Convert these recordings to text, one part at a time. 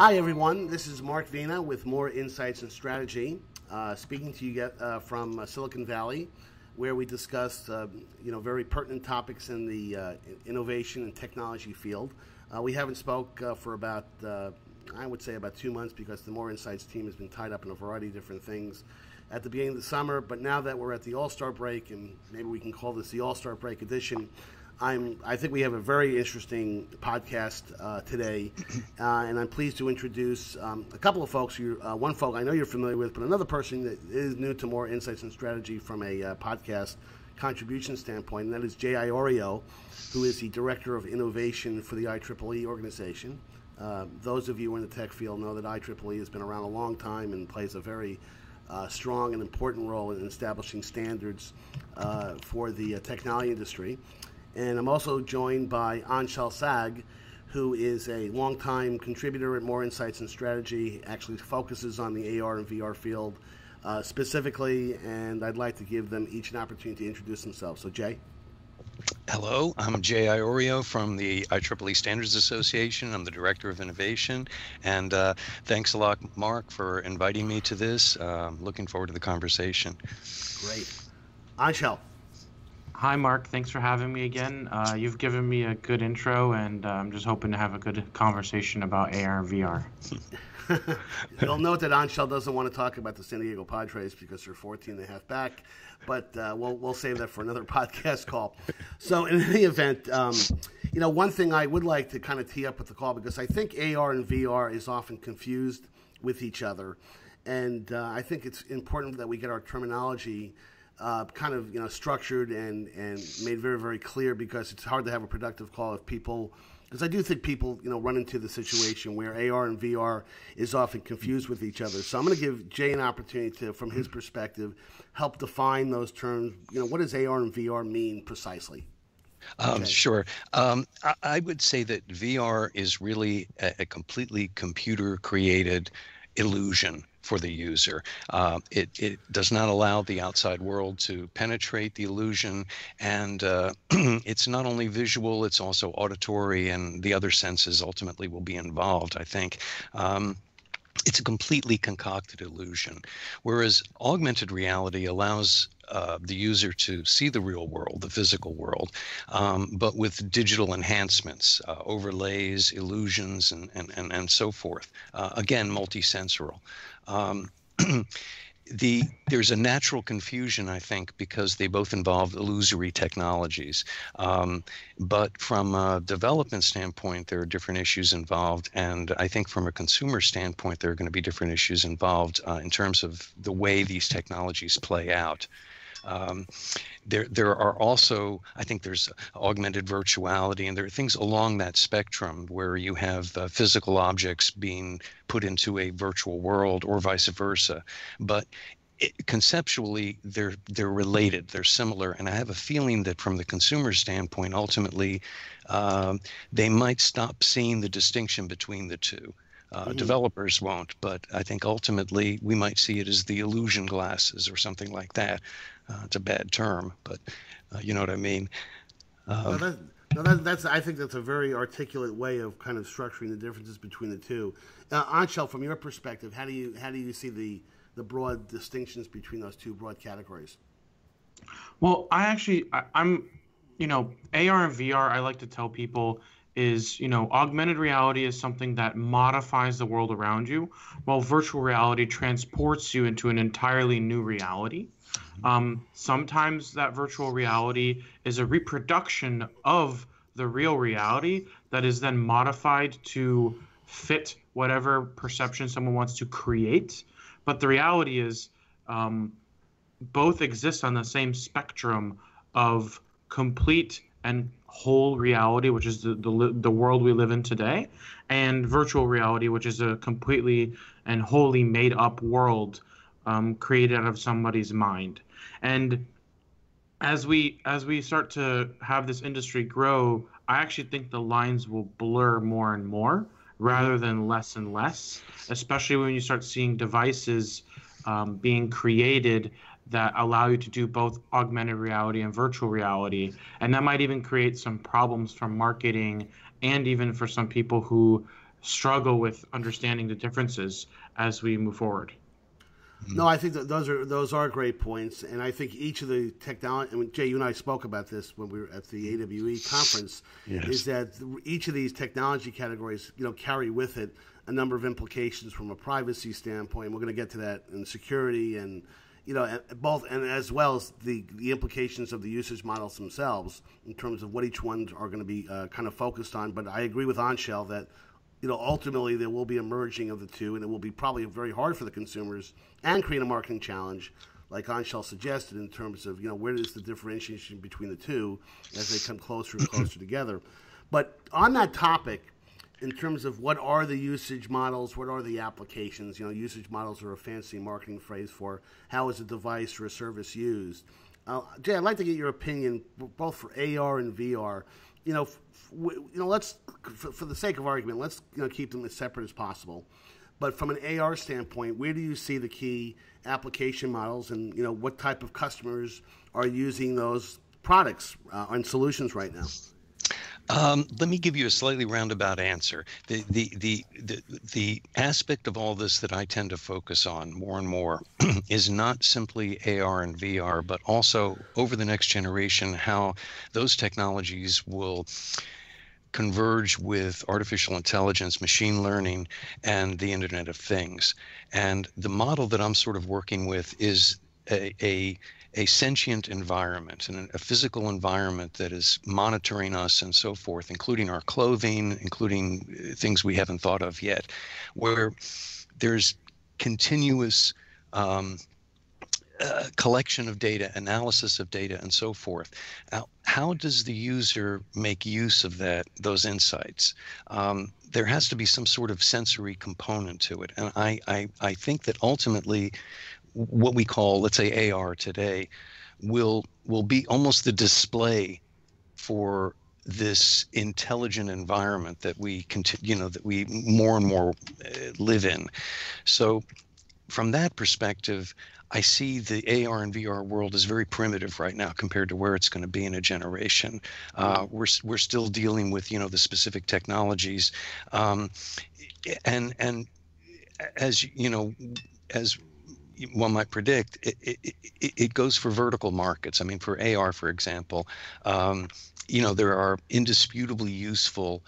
Hi, everyone. This is Mark Vena with Moor Insights and Strategy, uh, speaking to you uh, from uh, Silicon Valley, where we discuss uh, you know very pertinent topics in the uh, innovation and technology field. Uh, we haven't spoke for about I would say about two months because the Moor Insights team has been tied up in a variety of different things at the beginning of the summer. But now that we're at the All Star break, and maybe we can call this the All Star break edition, I'm, I think we have a very interesting podcast uh, today, uh, and I'm pleased to introduce um, a couple of folks. You, uh, one folk I know you're familiar with, but another person that is new to Moor insights and strategy from a uh, podcast contribution standpoint, and that is Jay Iorio, who is the director of innovation for the IEEE organization. Uh, those of you in the tech field know that IEEE has been around a long time and plays a very uh, strong and important role in establishing standards for the technology industry. And I'm also joined by Anshel Sag, who is a longtime contributor at Moor Insights and Strategy, actually focuses on the AR and VR field uh, specifically, and I'd like to give them each an opportunity to introduce themselves. So, Jay. Hello, I'm Jay Iorio from the IEEE Standards Association. I'm the Director of Innovation. And uh, thanks a lot, Mark, for inviting me to this. Uh, looking forward to the conversation. Great. Anshel. Hi, Mark. Thanks for having me again. Uh, you've given me a good intro, and uh, I'm just hoping to have a good conversation about AR and VR. You'll note that Anshel doesn't want to talk about the San Diego Padres because they're 14 and a half back, but uh, we'll, we'll save that for another podcast call. So, in any event, um, you know, one thing I would like to kind of tee up with the call because I think AR and VR is often confused with each other. And uh, I think it's important that we get our terminology uh, kind of you know structured and and made very very clear because it's hard to have a productive call if people because I do think people you know run into the situation where AR and VR is often confused with each other. So I'm going to give Jay an opportunity to, from his perspective, help define those terms. You know, what does AR and VR mean precisely? Um, sure. Um, I, I, would say that VR is really a, a completely computer created illusion for the user. Uh, it, it does not allow the outside world to penetrate the illusion, and uh, it's not only visual, it's also auditory, and the other senses ultimately will be involved, I think. Um, it's a completely concocted illusion. Whereas augmented reality allows uh, the user to see the real world, the physical world, um, but with digital enhancements, uh, overlays, illusions, and, and, and, and so forth. Uh, again, multisensorial. Um, the there's a natural confusion, I think, because they both involve illusory technologies. Um, but from a development standpoint, there are different issues involved, and I think from a consumer standpoint, there are going to be different issues involved uh, in terms of the way these technologies play out. Um, there, there are also, I think there's augmented virtuality, and there are things along that spectrum where you have uh, physical objects being put into a virtual world or vice versa. But it, conceptually they're they're related they're similar and i have a feeling that from the consumer standpoint ultimately um, they might stop seeing the distinction between the two uh, mm-hmm. Developers won't, but I think ultimately we might see it as the illusion glasses or something like that. Uh, it's a bad term, but uh, you know what I mean. Um, no, that, no that, that's I think that's a very articulate way of kind of structuring the differences between the two. Uh, Anshel, from your perspective, how do you how do you see the the broad distinctions between those two broad categories? Well, I actually I, I'm, you know, AR and VR. I like to tell people is you know augmented reality is something that modifies the world around you while virtual reality transports you into an entirely new reality. Um, sometimes that virtual reality is a reproduction of the real reality that is then modified to fit whatever perception someone wants to create. But the reality is um, both exist on the same spectrum of complete and whole reality, which is the, the, the world we live in today, and virtual reality, which is a completely and wholly made up world um, created out of somebody's mind. And as we as we start to have this industry grow, I actually think the lines will blur more and more rather than less and less, especially when you start seeing devices um, being created that allow you to do both augmented reality and virtual reality. And that might even create some problems for marketing and even for some people who struggle with understanding the differences as we move forward. Mm-hmm. No, I think that those are those are great points, and I think each of the technology. I mean, Jay, you and I spoke about this when we were at the AWE conference. Yes. Is that each of these technology categories, you know, carry with it a number of implications from a privacy standpoint. We're going to get to that in security and you know both and as well as the the implications of the usage models themselves in terms of what each ones are going to be uh, kind of focused on. But I agree with Anshel that you know, ultimately there will be a merging of the two, and it will be probably very hard for the consumers and create a marketing challenge, like Anshel suggested, in terms of you know where is the differentiation between the two as they come closer and closer together. But on that topic, in terms of what are the usage models, what are the applications? You know, usage models are a fancy marketing phrase for how is a device or a service used. Uh, Jay, I'd like to get your opinion both for AR and VR you know, you know, let's for, for, the sake of argument, let's you know keep them as separate as possible. But from an AR standpoint, where do you see the key application models, and you know, what type of customers are using those products uh, and solutions right now? Um, let me give you a slightly roundabout answer. The, the, the, the, the aspect of all this that I tend to focus on more and more is not simply AR and VR, but also over the next generation, how those technologies will converge with artificial intelligence, machine learning, and the Internet of Things. And the model that I'm sort of working with is a, a a sentient environment and a physical environment that is monitoring us and so forth, including our clothing, including uh, things we haven't thought of yet, where there's continuous um, uh, collection of data, analysis of data, and so forth. Now, how does the user make use of that those insights? Um, there has to be some sort of sensory component to it, and I I, I think that ultimately what we call, let's say, AR today, will will be almost the display for this intelligent environment that we continue, you know, that we more and more uh, live in. So, from that perspective, I see the AR and VR world as very primitive right now compared to where it's going to be in a generation. Uh, we're we're still dealing with you know the specific technologies, um, and and as you know, as one might predict, it, it, it, goes for vertical markets. I mean, for AR, for example, um, you know, there are indisputably useful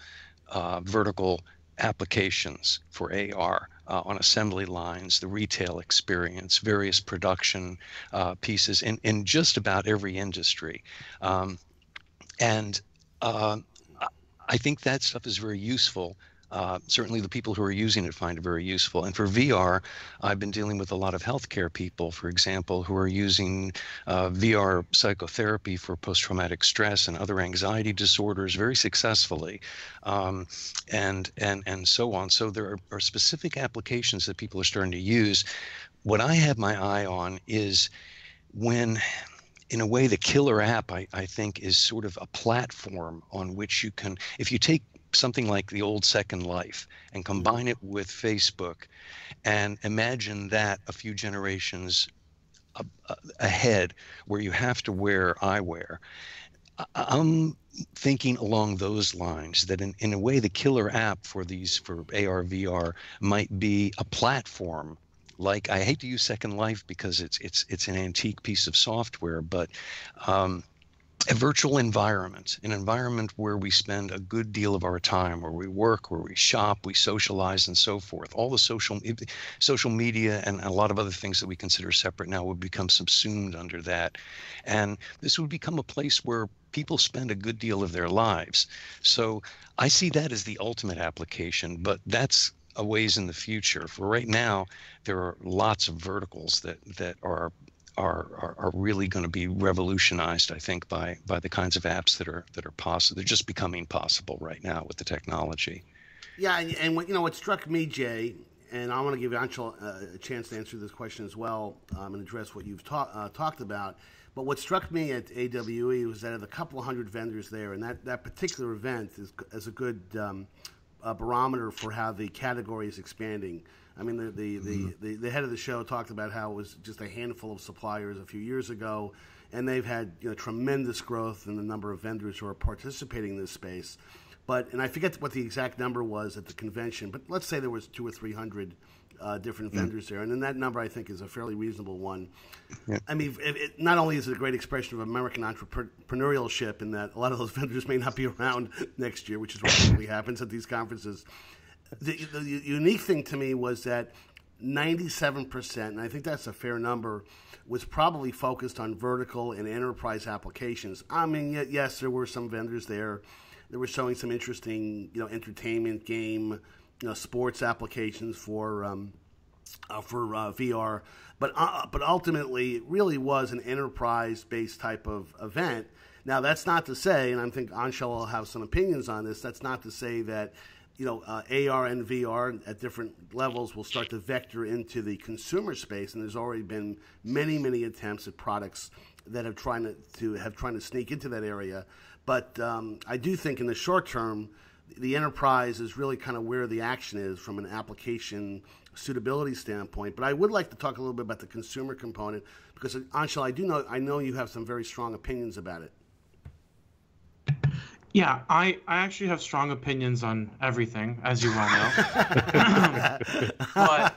uh, vertical applications for AR uh, on assembly lines, the retail experience, various production uh, pieces in, in just about every industry. Um, and uh, I think that stuff is very useful uh, certainly the people who are using it find it very useful. And for VR, I've been dealing with a lot of healthcare people, for example, who are using uh, VR psychotherapy for post traumatic stress and other anxiety disorders very successfully, um, and, and, and so on. So there are, are specific applications that people are starting to use. What I have my eye on is when in a way, the killer app, I, I, think, is sort of a platform on which you can, if you take something like the old Second Life and mm-hmm. combine it with Facebook and imagine that a few generations ahead where you have to wear eyewear. I'm thinking along those lines that in, in a way the killer app for these for AR VR might be a platform like I hate to use Second Life because it's it's it's an antique piece of software, but um, a virtual environment, an environment where we spend a good deal of our time, where we work, where we shop, we socialize, and so forth. All the social social media and a lot of other things that we consider separate now would become subsumed under that, and this would become a place where people spend a good deal of their lives. So I see that as the ultimate application, but that's a ways in the future. For right now, there are lots of verticals that that are are, are, are really going to be revolutionized, I think, by by the kinds of apps that are that are possible. They're just becoming possible right now with the technology. Yeah, and, and what, you know what struck me, Jay, and I want to give Anshel uh, a chance to answer this question as well um, and address what you've ta- uh, talked about. But what struck me at AWE was that of the couple hundred vendors there, and that, that particular event is, is a good um, uh, barometer for how the category is expanding. I mean, the the, mm-hmm. the, the, the, head of the show talked about how it was just a handful of suppliers a few years ago, and they've had you know, tremendous growth in the number of vendors who are participating in this space. But and I forget what the exact number was at the convention, but let's say there was two or three hundred uh, different mm. vendors there, and then that number I think is a fairly reasonable one. Yeah. I mean, it, it, not only is it a great expression of American entrepreneurship in that a lot of those vendors may not be around next year, which is what usually happens at these conferences. The, the, unique thing to me was that 97%, and I think that's a fair number, was probably focused on vertical and enterprise applications. I mean, yes, there were some vendors there that were showing some interesting, you know, entertainment, game, you know, sports applications for um, uh, for uh, VR. But uh, but ultimately, it really was an enterprise-based type of event. Now, that's not to say, and I think Anshel will have some opinions on this. That's not to say that you know, uh, AR and VR at different levels will start to vector into the consumer space, and there's already been many, many attempts at products that have trying to, to have trying to sneak into that area. But um, I do think in the short term, the enterprise is really kind of where the action is from an application suitability standpoint. But I would like to talk a little bit about the consumer component because Anshel, I do know I know you have some very strong opinions about it. Yeah, I, I actually have strong opinions on everything, as you well know. but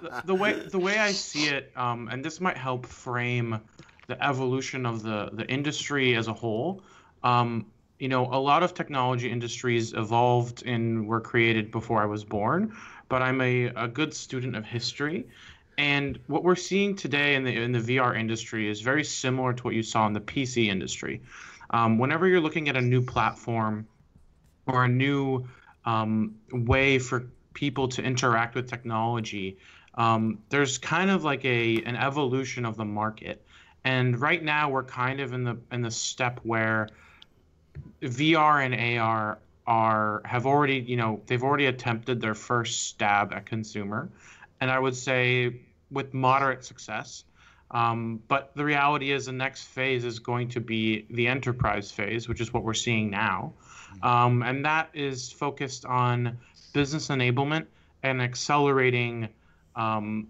the, the, way the way I see it, um, and this might help frame the evolution of the, the industry as a whole. Um, you know, a lot of technology industries evolved and were created before I was born, but I'm a, a good student of history. And what we're seeing today in the in the VR industry is very similar to what you saw in the PC industry. Um, whenever you're looking at a new platform or a new um, way for people to interact with technology, um, there's kind of like a an evolution of the market. And right now we're kind of in the in the step where VR and AR are have already you know they've already attempted their first stab at consumer, and I would say with moderate success. Um, but the reality is, the next phase is going to be the enterprise phase, which is what we're seeing now. Um, and that is focused on business enablement and accelerating um,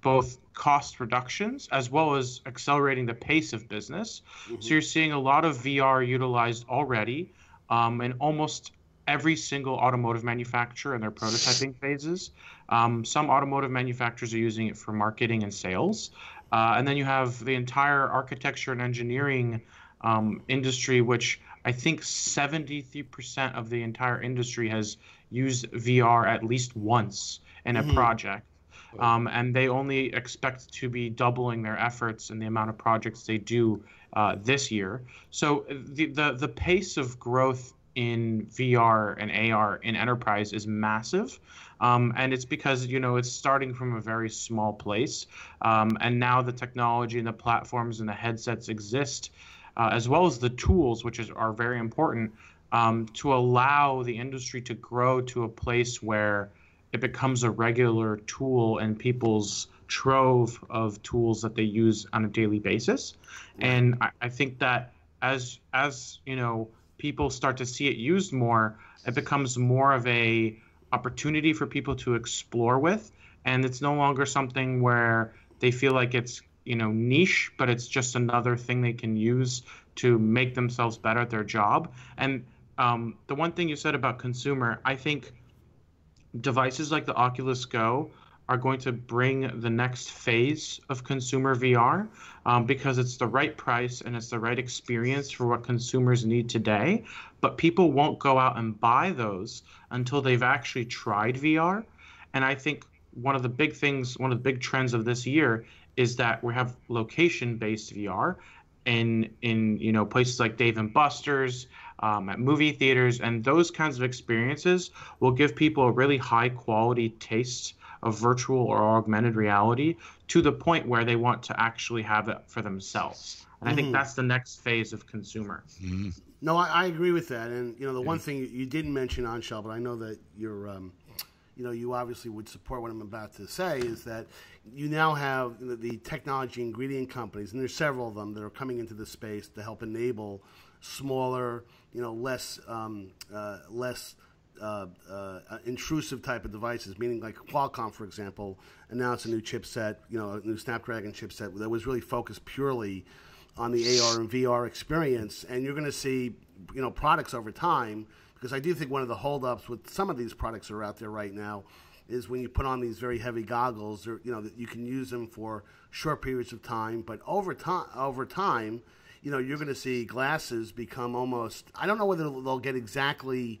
both cost reductions as well as accelerating the pace of business. Mm-hmm. So you're seeing a lot of VR utilized already um, in almost every single automotive manufacturer in their prototyping phases. Um, some automotive manufacturers are using it for marketing and sales. Uh, and then you have the entire architecture and engineering um, industry, which I think 73% of the entire industry has used VR at least once in a mm-hmm. project. Um, and they only expect to be doubling their efforts in the amount of projects they do uh, this year. So the, the the pace of growth in VR and AR in enterprise is massive. Um, and it's because you know it's starting from a very small place, um, and now the technology and the platforms and the headsets exist, uh, as well as the tools, which is, are very important, um, to allow the industry to grow to a place where it becomes a regular tool in people's trove of tools that they use on a daily basis. And I, I think that as as you know people start to see it used more, it becomes more of a opportunity for people to explore with, and it's no longer something where they feel like it's you know niche, but it's just another thing they can use to make themselves better at their job. And um, the one thing you said about consumer, I think devices like the Oculus Go are going to bring the next phase of consumer VR um, because it's the right price and it's the right experience for what consumers need today. But people won't go out and buy those until they've actually tried VR. And I think one of the big things, one of the big trends of this year is that we have location-based VR in in you know places like Dave and Buster's, um, at movie theaters, and those kinds of experiences will give people a really high quality taste of virtual or augmented reality to the point where they want to actually have it for themselves. And mm-hmm. I think mm-hmm. that's the next phase of consumer. Mm-hmm. No, I, I, agree with that. And you know, the yeah. one thing you didn't mention Anshel, but I know that you're, um, you know, you obviously would support what I'm about to say is that you now have the technology ingredient companies, and there's several of them that are coming into the space to help enable smaller, you know, less um, uh, less uh, uh, intrusive type of devices, meaning like Qualcomm, for example, announced a new chipset, you know, a new Snapdragon chipset that was really focused purely on the AR and VR experience. And you're going to see, you know, products over time because I do think one of the holdups with some of these products that are out there right now is when you put on these very heavy goggles, or you know, that you can use them for short periods of time, but over time, over time, you know, you're going to see glasses become almost. I don't know whether they'll get exactly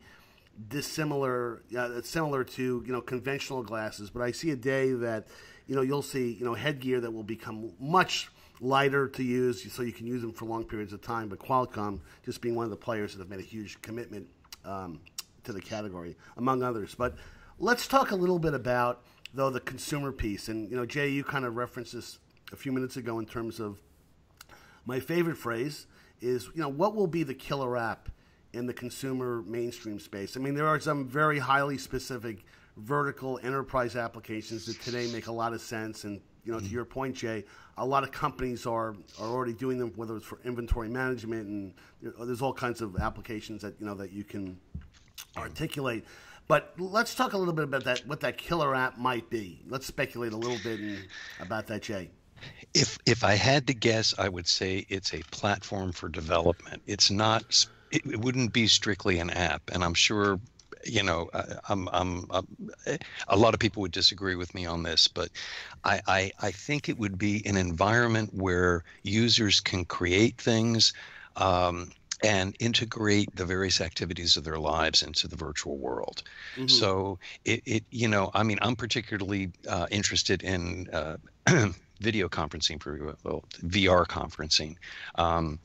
dissimilar, uh, similar to you know conventional glasses, but I see a day that you know you'll see you know headgear that will become much lighter to use, so you can use them for long periods of time. But Qualcomm, just being one of the players that have made a huge commitment um, to the category, among others. But let's talk a little bit about though the consumer piece, and you know, Jay, you kind of referenced this a few minutes ago in terms of my favorite phrase is you know what will be the killer app in the consumer mainstream space. I mean, there are some very highly specific vertical enterprise applications that today make a lot of sense. And you know, to mm-hmm. your point, Jay, a lot of companies are are already doing them, whether it's for inventory management and you know, there's all kinds of applications that you know that you can articulate. But let's talk a little bit about that, what that killer app might be. Let's speculate a little bit in, about that, Jay. If if I had to guess, I would say it's a platform for development. It's not it, it wouldn't be strictly an app, and I'm sure you know, I'm, I'm, I'm, a lot of people would disagree with me on this, but I, I, I think it would be an environment where users can create things um, and integrate the various activities of their lives into the virtual world. Mm-hmm. So it, it, you know, I mean, I'm particularly uh, interested in uh, video conferencing for well, VR conferencing. Um,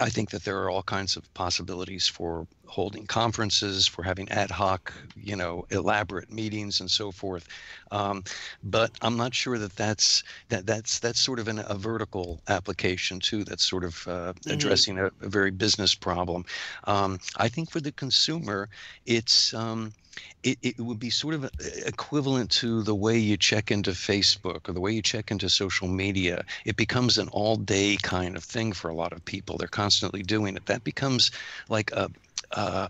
I think that there are all kinds of possibilities for holding conferences, for having ad hoc, you know, elaborate meetings and so forth. Um, but I'm not sure that that's that that's that's sort of an, a vertical application too. That's sort of uh, mm-hmm. addressing a, a, very business problem. Um, I think for the consumer, it's um, it, it would be sort of equivalent to the way you check into Facebook or the way you check into social media. It becomes an all day kind of thing for a lot of people. They're constantly doing it. That becomes like a, uh,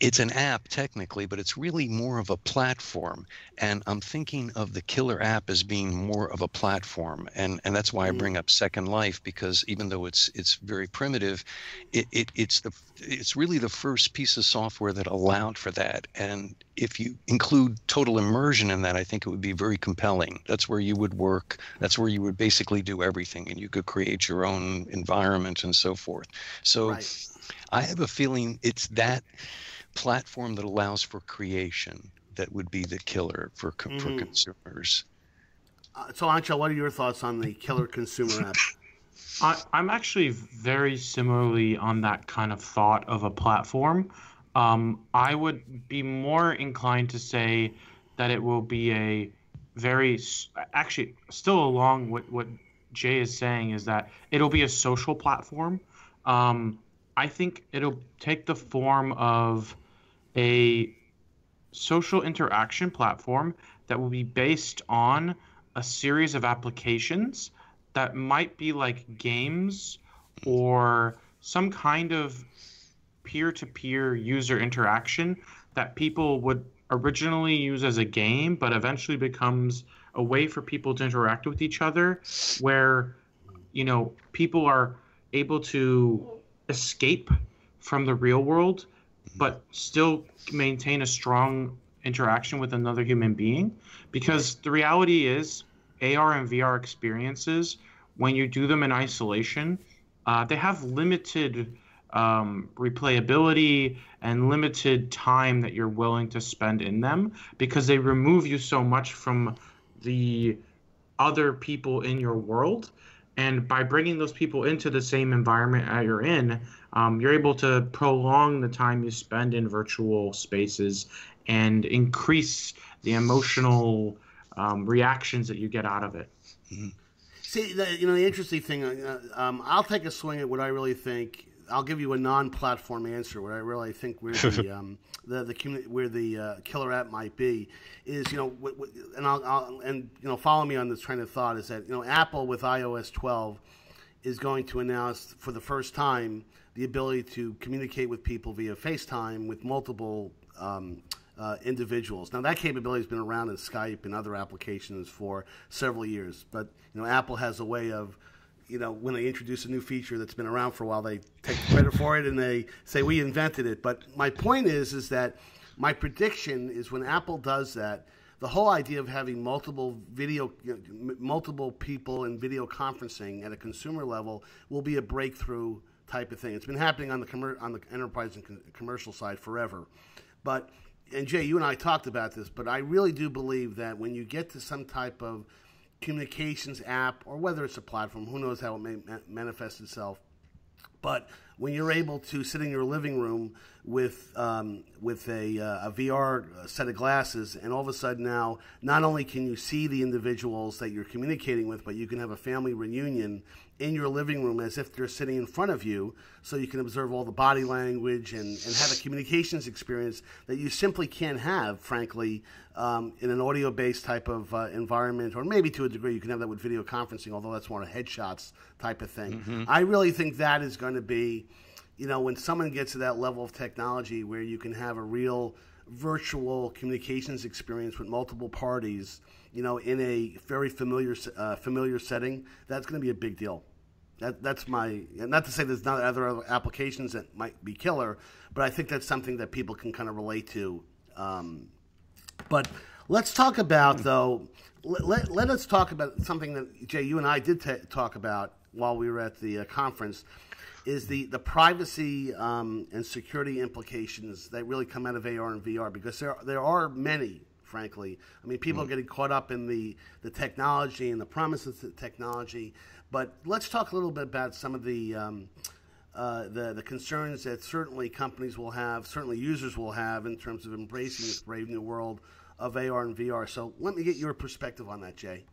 it's an app technically, but it's really more of a platform. And I'm thinking of the killer app as being more of a platform, and and that's why I mm-hmm. bring up Second Life because even though it's it's very primitive, it, it it's the it's really the first piece of software that allowed for that. And if you include total immersion in that, I think it would be very compelling. That's where you would work. That's where you would basically do everything, and you could create your own environment and so forth. So. Right. I have a feeling it's that platform that allows for creation that would be the killer for for consumers. Uh, so, Anshel, what are your thoughts on the killer consumer app? I, I'm actually very similarly on that kind of thought of a platform. Um, I would be more inclined to say that it will be a very actually still along what what Jay is saying is that it'll be a social platform. Um, I think it'll take the form of a social interaction platform that will be based on a series of applications that might be like games or some kind of peer to peer user interaction that people would originally use as a game, but eventually becomes a way for people to interact with each other where, you know, people are able to escape from the real world but still maintain a strong interaction with another human being. Because the reality is AR and VR experiences when you do them in isolation uh, they have limited um, replayability and limited time that you're willing to spend in them because they remove you so much from the other people in your world and by bringing those people into the same environment that you're in um, you're able to prolong the time you spend in virtual spaces and increase the emotional um, reactions that you get out of it. Mm-hmm. See, the, you know, the interesting thing, uh, um, I'll take a swing at what I really think. I'll give you a non-platform answer. What I really think where the um, the, the where the uh, killer app might be is, you know, w- w- and I'll, I'll, and you know, follow me on this train of thought is that you know Apple with iOS 12 is going to announce for the first time the ability to communicate with people via FaceTime with multiple um, uh, individuals. Now that capability has been around in Skype and other applications for several years, but you know Apple has a way of you know, when they introduce a new feature that's been around for a while, they take credit for it and they say we invented it. But my point is, is that my prediction is when Apple does that, the whole idea of having multiple video, you know, multiple people in video conferencing at a consumer level will be a breakthrough type of thing. It's been happening on the on the enterprise and commercial side forever, but and Jay, you and I talked about this, but I really do believe that when you get to some type of communications app or whether it's a platform, who knows how it may manifest itself. But when you're able to sit in your living room with um, with a, uh, a VR set of glasses, and all of a sudden now, not only can you see the individuals that you're communicating with, but you can have a family reunion in your living room as if they're sitting in front of you, so you can observe all the body language and, and have a communications experience that you simply can't have, frankly, um, in an audio based type of uh, environment, or maybe to a degree you can have that with video conferencing, although that's more a headshots type of thing. Mm-hmm. I really think that is going to be, you know, when someone gets to that level of technology where you can have a real virtual communications experience with multiple parties, you know, in a very familiar uh, familiar setting, that's going to be a big deal. That, that's my not to say there's not other applications that might be killer, but I think that's something that people can kind of relate to. Um, but let's talk about though. Let, let, let, us talk about something that Jay, you and I did talk about while we were at the uh, conference. Is the the privacy um, and security implications that really come out of AR and VR because there there are many frankly. I mean, people mm. are getting caught up in the, the technology and the promises of technology, but let's talk a little bit about some of the um, uh, the the concerns that certainly companies will have, certainly users will have in terms of embracing this brave new world of AR and VR. So let me get your perspective on that, Jay.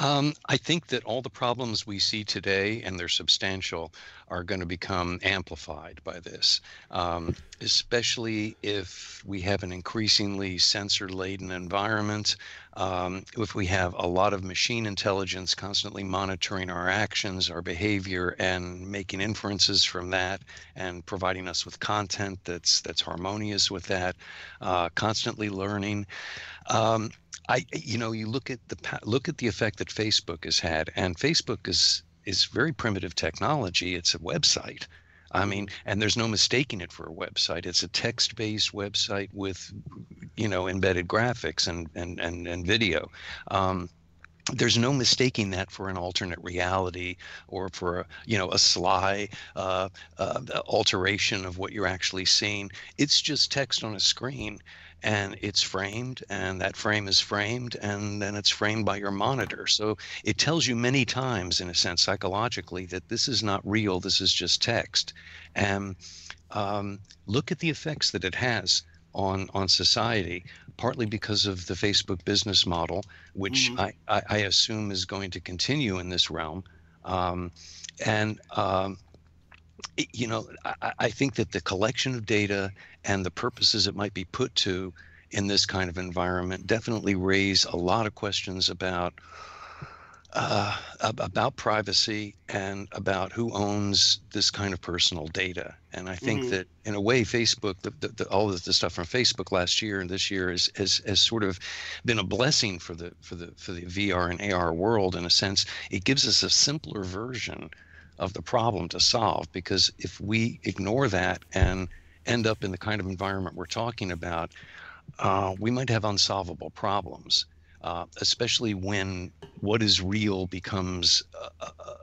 Um, I think that all the problems we see today, and they're substantial, are going to become amplified by this, um, especially if we have an increasingly sensor laden environment, um, if we have a lot of machine intelligence constantly monitoring our actions, our behavior, and making inferences from that, and providing us with content that's that's harmonious with that, uh, constantly learning. Um, I, you know, you look at the look at the effect that Facebook has had, and Facebook is is very primitive technology. It's a website. I mean, and there's no mistaking it for a website. It's a text-based website with, you know, embedded graphics and and and, and video. Um, there's no mistaking that for an alternate reality or for a, you know a sly uh, uh, alteration of what you're actually seeing. It's just text on a screen, and it's framed and that frame is framed and then it's framed by your monitor. So it tells you many times in a sense psychologically that this is not real this is just text. And um, look at the effects that it has on on society partly because of the facebook business model which mm-hmm. I, I, I, assume is going to continue in this realm. Um, and um, you know, I, I, think that the collection of data and the purposes it might be put to in this kind of environment definitely raise a lot of questions about uh, about privacy and about who owns this kind of personal data. And I think mm-hmm. that in a way, Facebook, the, the, the, all of the stuff from Facebook last year and this year is, has, has sort of been a blessing for the for the for the VR and AR world. In a sense, it gives us a simpler version of the problem to solve because if we ignore that and end up in the kind of environment we're talking about, uh, we might have unsolvable problems, uh, especially when what is real becomes a, a,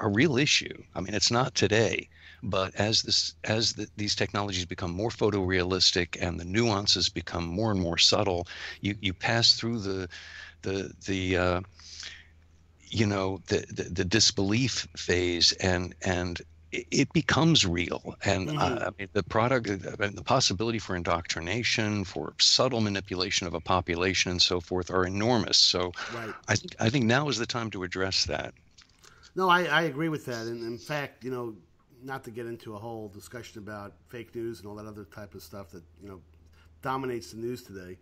a, real issue. I mean, it's not today, but as this as the, these technologies become more photorealistic and the nuances become more and more subtle, you you pass through the the the uh, you know the, the, the disbelief phase and and it becomes real and uh, mm-hmm. uh, I mean, the product I the possibility for indoctrination for subtle manipulation of a population and so forth are enormous so right. i think i think now is the time to address that no i, I agree with that and in fact you know not to get into a whole discussion about fake news and all that other type of stuff that you know dominates the news today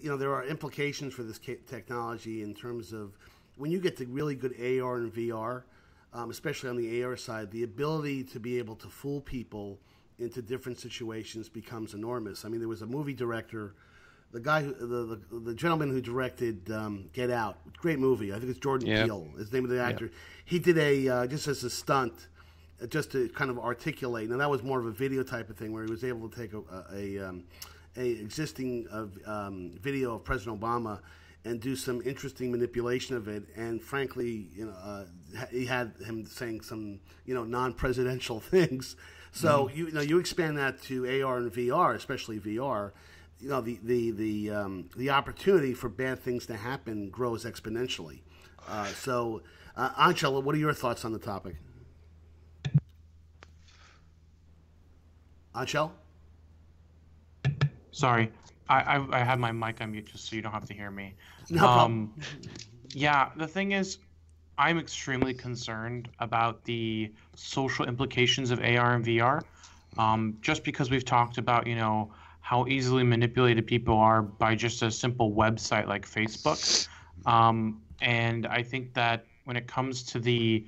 you know there are implications for this technology in terms of when you get to really good AR and VR, um, especially on the AR side, the ability to be able to fool people into different situations becomes enormous. I mean, there was a movie director the guy, who, the, the the gentleman who directed um, Get Out, great movie. I think it's Jordan Yeah. Peele. Is the name of the actor. He did a uh, just as a stunt, uh, just to kind of articulate. Now that was more of a video type of thing where he was able to take a a, a, um, a existing uh, um, video of President Obama and do some interesting manipulation of it. And frankly, you know, uh, he had him saying some you know non-presidential things. So you, you know you expand that to AR and VR, especially VR. You know the the the um, the opportunity for bad things to happen grows exponentially. Uh, so, uh, Angela, what are your thoughts on the topic? Angel? Sorry, I, I I have my mic on mute just so you don't have to hear me. No. Um, yeah, the thing is, I'm extremely concerned about the social implications of AR and VR. Um, just because we've talked about, you know, how easily manipulated people are by just a simple website like Facebook. Um, and I think that when it comes to the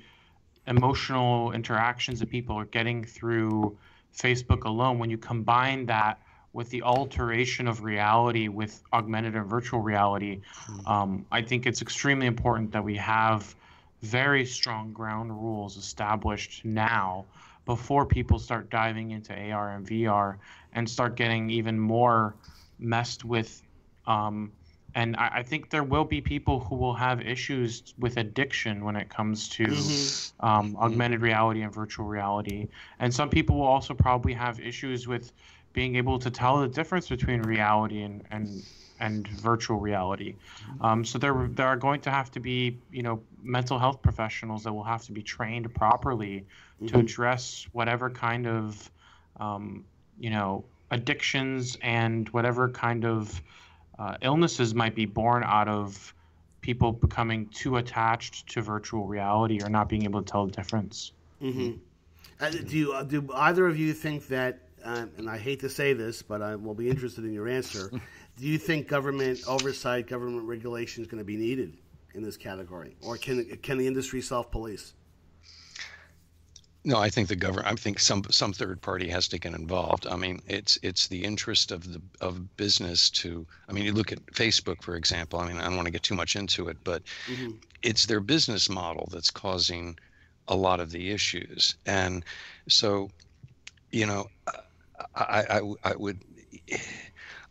emotional interactions that people are getting through Facebook alone, when you combine that with the alteration of reality with augmented and virtual reality, um, I think it's extremely important that we have very strong ground rules established now before people start diving into AR and VR and start getting even more messed with. Um, and I, I think there will be people who will have issues with addiction when it comes to Mm-hmm. um, augmented reality and virtual reality. And some people will also probably have issues with being able to tell the difference between reality and, and and virtual reality. Um, so there there are going to have to be you know mental health professionals that will have to be trained properly to address whatever kind of um, you know addictions and whatever kind of uh, illnesses might be born out of people becoming too attached to virtual reality or not being able to tell the difference. Uh, do you, uh, do either of you think that? Uh, and I hate to say this, but I will be interested in your answer. do you think government oversight, government regulation is going to be needed in this category, or can can the industry self police? No, I think the government. I think some some third party has to get involved. I mean, it's it's the interest of the of business to. I mean, you look at Facebook, for example. I mean, I don't want to get too much into it, but it's their business model that's causing a lot of the issues. And so, you know, I I, I would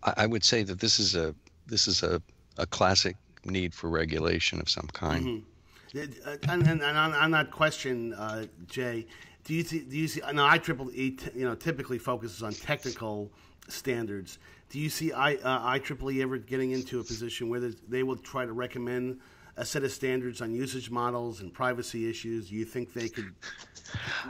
I would say that this is a this is a, a classic need for regulation of some kind. Uh, And, and, and on, on that question, uh, Jay, do you see, do you see? Now, IEEE, you know, typically focuses on technical standards. Do you see I, uh, IEEE ever getting into a position where they will try to recommend a set of standards on usage models and privacy issues? Do you think they could?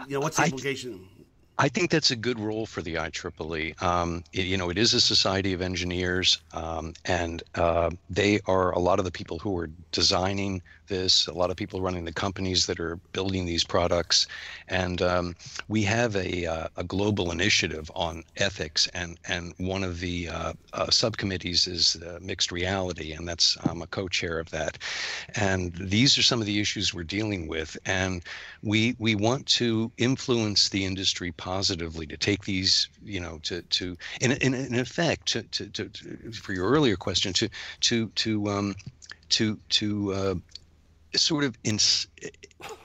You know, what's the implication? I think that's a good role for the IEEE. Um, it- you know, it is a society of engineers, um, and uh, they are a lot of the people who are designing this, a lot of people running the companies that are building these products, and um, we have a, uh, a global initiative on ethics, and and one of the uh, uh, subcommittees is uh, mixed reality, and that's I'm a co-chair of that, and these are some of the issues we're dealing with, and we we want to influence the industry to take these you know to to in in, in effect to, to, to, to for your earlier question to to to um to to uh, sort of ins-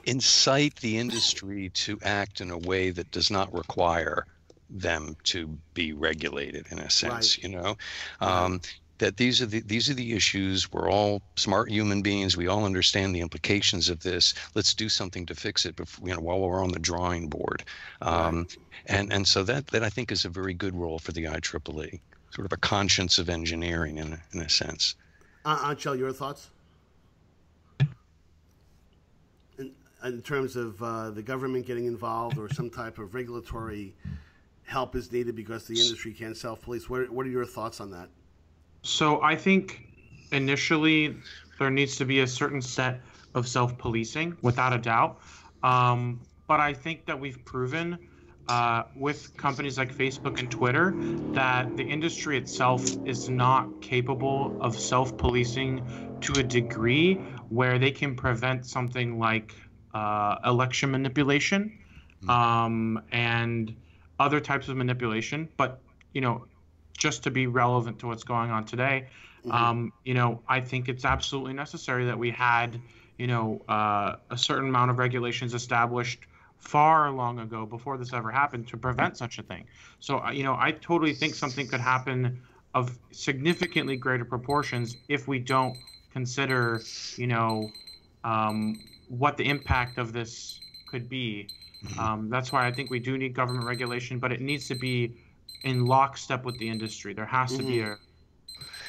incite the industry to act in a way that does not require them to be regulated in a sense Right. you know um, that these are the these are the issues we're all smart human beings we all understand the implications of this let's do something to fix it before, you know while we're on the drawing board um, and and so that that I think is a very good role for the IEEE sort of a conscience of engineering in a, in a sense Uh, Anshel, your thoughts? In, in terms of uh, the government getting involved or some type of regulatory help is needed because the industry can't self police. What, what are your thoughts on that? So I think initially there needs to be a certain set of self-policing, without a doubt. Um, but I think that we've proven uh, with companies like Facebook and Twitter that the industry itself is not capable of self-policing to a degree where they can prevent something like uh, election manipulation um, and other types of manipulation. But you know, just to be relevant to what's going on today. Mm-hmm. Um, you know, I think it's absolutely necessary that we had, you know, uh, a certain amount of regulations established far long ago before this ever happened to prevent such a thing. So, uh, you know, I totally think something could happen of significantly greater proportions if we don't consider, you know, um, what the impact of this could be. Mm-hmm. Um, that's why I think we do need government regulation, but it needs to be in lockstep with the industry. There has to mm-hmm. be a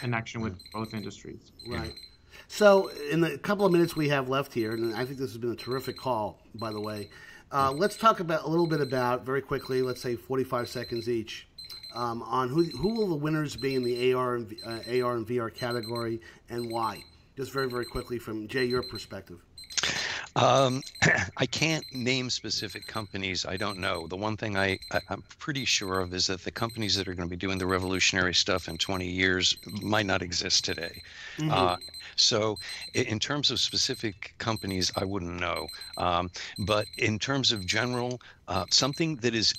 connection with both industries. Right. So, in the couple of minutes we have left here, and I think this has been a terrific call, by the way. Uh, let's talk about a little bit about very quickly. Let's say forty-five seconds each um, on who who will the winners be in the AR and uh, AR and VR category and why. Just very very quickly from Jay, your perspective. Um, I can't name specific companies. I don't know. The one thing I, I am pretty sure of is that the companies that are going to be doing the revolutionary stuff in 20 years might not exist today. Mm-hmm. Uh, so, in terms of specific companies, I wouldn't know. Um, but in terms of general, uh, something that is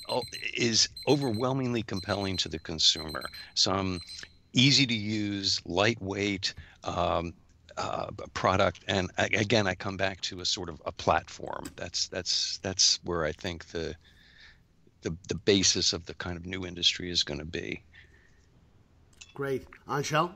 is overwhelmingly compelling to the consumer, some easy to use, lightweight. Um, uh, product. And again, I come back to a sort of a platform. That's that's that's where I think the the the basis of the kind of new industry is going to be. Great, Anshel.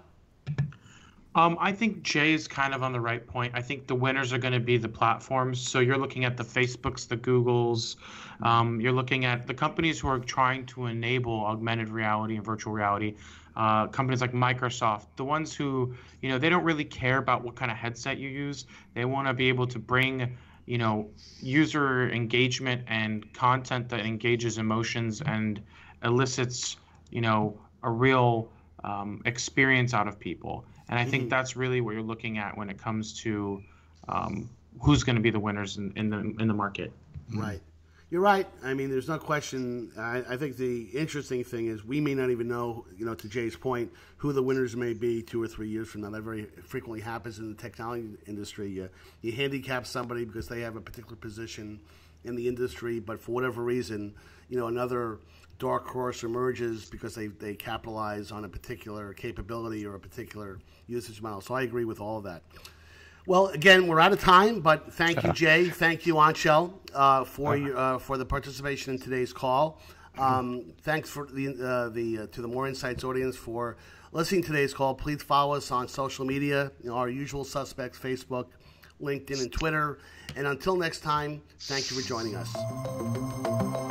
Um, I think Jay is kind of on the right point. I think the winners are going to be the platforms. So you're looking at the Facebooks, the Googles. Um, you're looking at the companies who are trying to enable augmented reality and virtual reality uh, companies like Microsoft, the ones who, you know, they don't really care about what kind of headset you use. They want to be able to bring, you know, user engagement and content that engages emotions and elicits, you know, a real um, experience out of people. And I think mm-hmm. that's really what you're looking at when it comes to um, who's going to be the winners in, in the in the market. Right. You're right. I mean, there's no question. I, I, think the interesting thing is we may not even know, you know, to Jay's point, who the winners may be two or three years from now. That very frequently happens in the technology industry. You, you handicap somebody because they have a particular position in the industry, but for whatever reason, you know, another dark horse emerges because they, they capitalize on a particular capability or a particular usage model. So I agree with all of that. Well, again, we're out of time, but thank you, Jay. thank you, Anshel, uh, for your, uh, for the participation in today's call. Um, thanks for the uh, the uh, to the Moor Insights audience for listening to today's call. Please follow us on social media, you know, our usual suspects: Facebook, LinkedIn, and Twitter. And until next time, thank you for joining us.